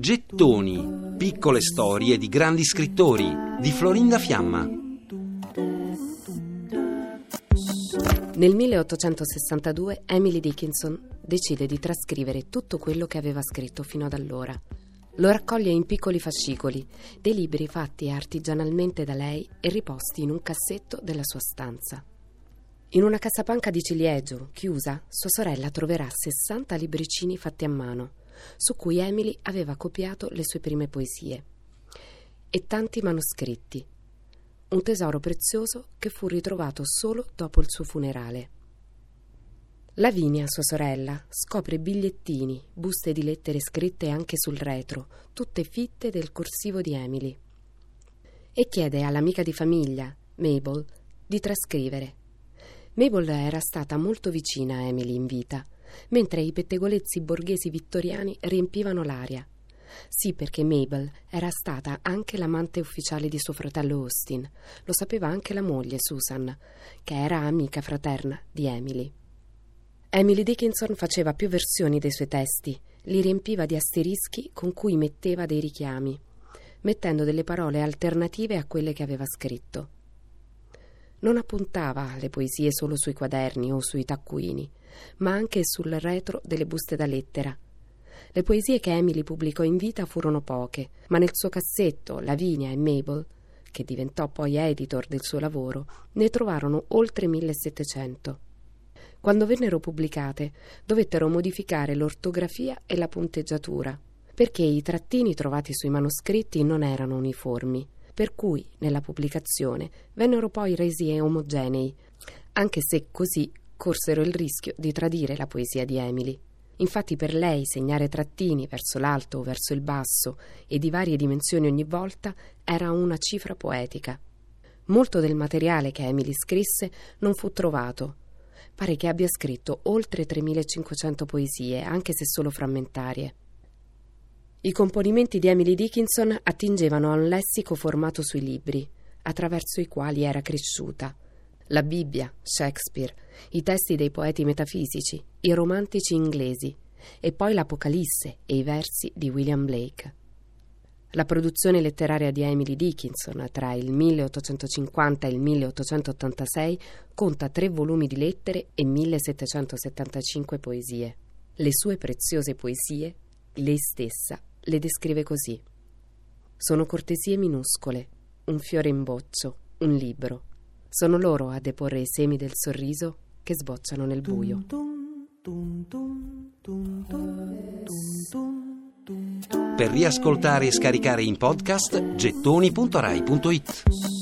Gettoni, piccole storie di grandi scrittori di Florinda Fiamma. Nel 1862 Emily Dickinson decide di trascrivere tutto quello che aveva scritto fino ad allora. Lo raccoglie in piccoli fascicoli, dei libri fatti artigianalmente da lei e riposti in un cassetto della sua stanza. In una cassapanca di ciliegio, chiusa, sua sorella troverà 60 libricini fatti a mano, su cui Emily aveva copiato le sue prime poesie. E tanti manoscritti. Un tesoro prezioso che fu ritrovato solo dopo il suo funerale. Lavinia, sua sorella, scopre bigliettini, buste di lettere scritte anche sul retro, tutte fitte del corsivo di Emily. E chiede all'amica di famiglia, Mabel, di trascrivere. Mabel era stata molto vicina a Emily in vita, mentre i pettegolezzi borghesi vittoriani riempivano l'aria. Sì, perché Mabel era stata anche l'amante ufficiale di suo fratello Austin, lo sapeva anche la moglie Susan, che era amica fraterna di Emily. Emily Dickinson faceva più versioni dei suoi testi, li riempiva di asterischi con cui metteva dei richiami, mettendo delle parole alternative a quelle che aveva scritto non appuntava le poesie solo sui quaderni o sui taccuini, ma anche sul retro delle buste da lettera. Le poesie che Emily pubblicò in vita furono poche, ma nel suo cassetto Lavinia e Mabel, che diventò poi editor del suo lavoro, ne trovarono oltre 1700. Quando vennero pubblicate, dovettero modificare l'ortografia e la punteggiatura, perché i trattini trovati sui manoscritti non erano uniformi per cui nella pubblicazione vennero poi resi omogenei, anche se così corsero il rischio di tradire la poesia di Emily. Infatti per lei segnare trattini verso l'alto o verso il basso e di varie dimensioni ogni volta era una cifra poetica. Molto del materiale che Emily scrisse non fu trovato. Pare che abbia scritto oltre 3500 poesie, anche se solo frammentarie. I componimenti di Emily Dickinson attingevano a un lessico formato sui libri, attraverso i quali era cresciuta. La Bibbia, Shakespeare, i testi dei poeti metafisici, i romantici inglesi e poi l'Apocalisse e i versi di William Blake. La produzione letteraria di Emily Dickinson tra il 1850 e il 1886 conta tre volumi di lettere e 1775 poesie. Le sue preziose poesie, lei stessa le descrive così. Sono cortesie minuscole, un fiore in boccio, un libro. Sono loro a deporre i semi del sorriso che sbocciano nel buio. Per riascoltare e scaricare in podcast gettoni.rai.it